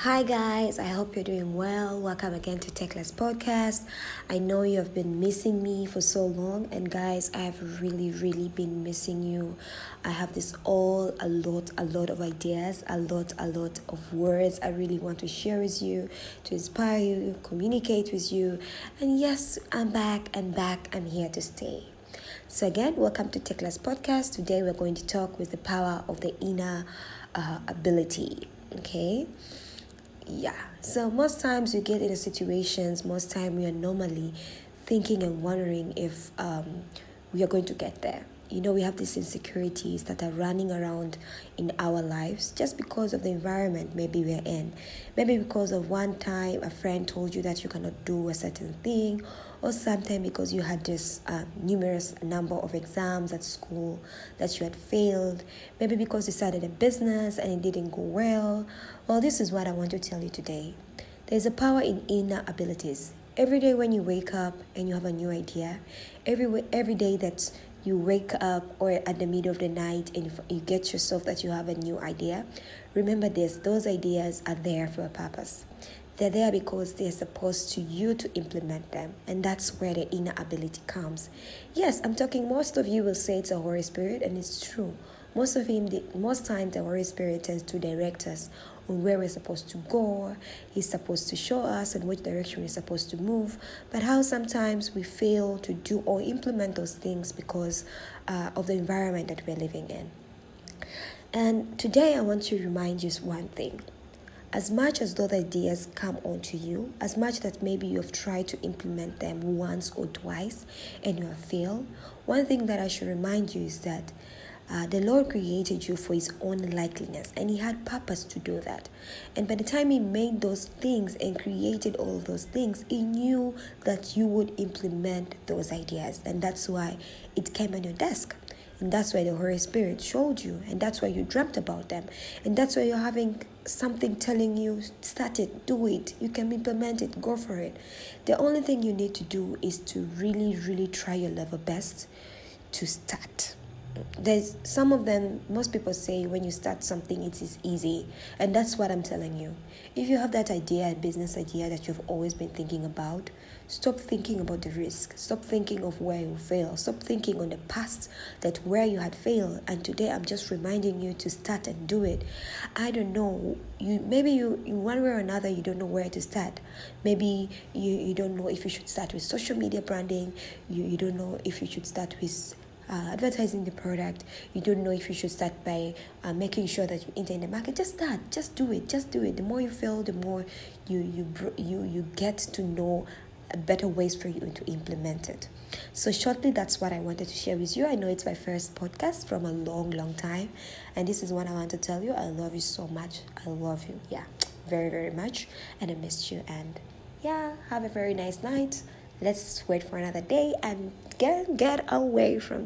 Hi, guys. I hope you're doing well. Welcome again to Techless Podcast. I know you have been missing me for so long, and guys, I have really, really been missing you. I have this all a lot, a lot of ideas, a lot, a lot of words I really want to share with you, to inspire you, communicate with you. And yes, I'm back and back. I'm here to stay. So, again, welcome to Techless Podcast. Today, we're going to talk with the power of the inner uh, ability. Okay yeah. So most times we get into situations most time we are normally thinking and wondering if um, we are going to get there you know we have these insecurities that are running around in our lives just because of the environment maybe we're in. Maybe because of one time a friend told you that you cannot do a certain thing or sometimes because you had this uh, numerous number of exams at school that you had failed. Maybe because you started a business and it didn't go well. Well this is what i want to tell you today. There's a power in inner abilities. Every day when you wake up and you have a new idea every every day that you wake up or at the middle of the night and you get yourself that you have a new idea, remember this those ideas are there for a purpose. They're there because they're supposed to you to implement them, and that's where the inner ability comes. Yes, I'm talking. Most of you will say it's a Holy Spirit, and it's true. Most of him, most times, the Holy Spirit tends to direct us on where we're supposed to go. He's supposed to show us in which direction we're supposed to move. But how sometimes we fail to do or implement those things because uh, of the environment that we're living in. And today, I want to remind you one thing. As much as those ideas come onto you, as much that maybe you have tried to implement them once or twice and you have failed, one thing that I should remind you is that uh, the Lord created you for His own likeness, and He had purpose to do that. And by the time He made those things and created all those things, He knew that you would implement those ideas, and that's why it came on your desk. And that's why the Holy Spirit showed you, and that's why you dreamt about them, and that's why you're having something telling you, start it, do it, you can implement it, go for it. The only thing you need to do is to really, really try your level best to start there's some of them most people say when you start something it is easy. And that's what i'm telling you. If you have that idea a business idea that you've always been thinking about stop thinking about the risk. Stop thinking of where you fail. Stop thinking on the past that where you had failed. And today i'm just reminding you to start and do it. I don't know. You maybe you in one way or another you don't know where to start. Maybe you, you don't know if you should start with social media branding. You, you don't know if you should start with uh, advertising the product you don't know if you should start by uh, making sure that you enter in the market. Just start. Just do it. Just do it. The more you fail the more you you you you get to know better ways for you to implement it. So shortly that's what i wanted to share with you. I know it's my first podcast from a long long time and this is what i want to tell you. I love you so much. I love you. Yeah. Very very much. And i missed you. And yeah have a very nice night. Let's wait for another day and get get away from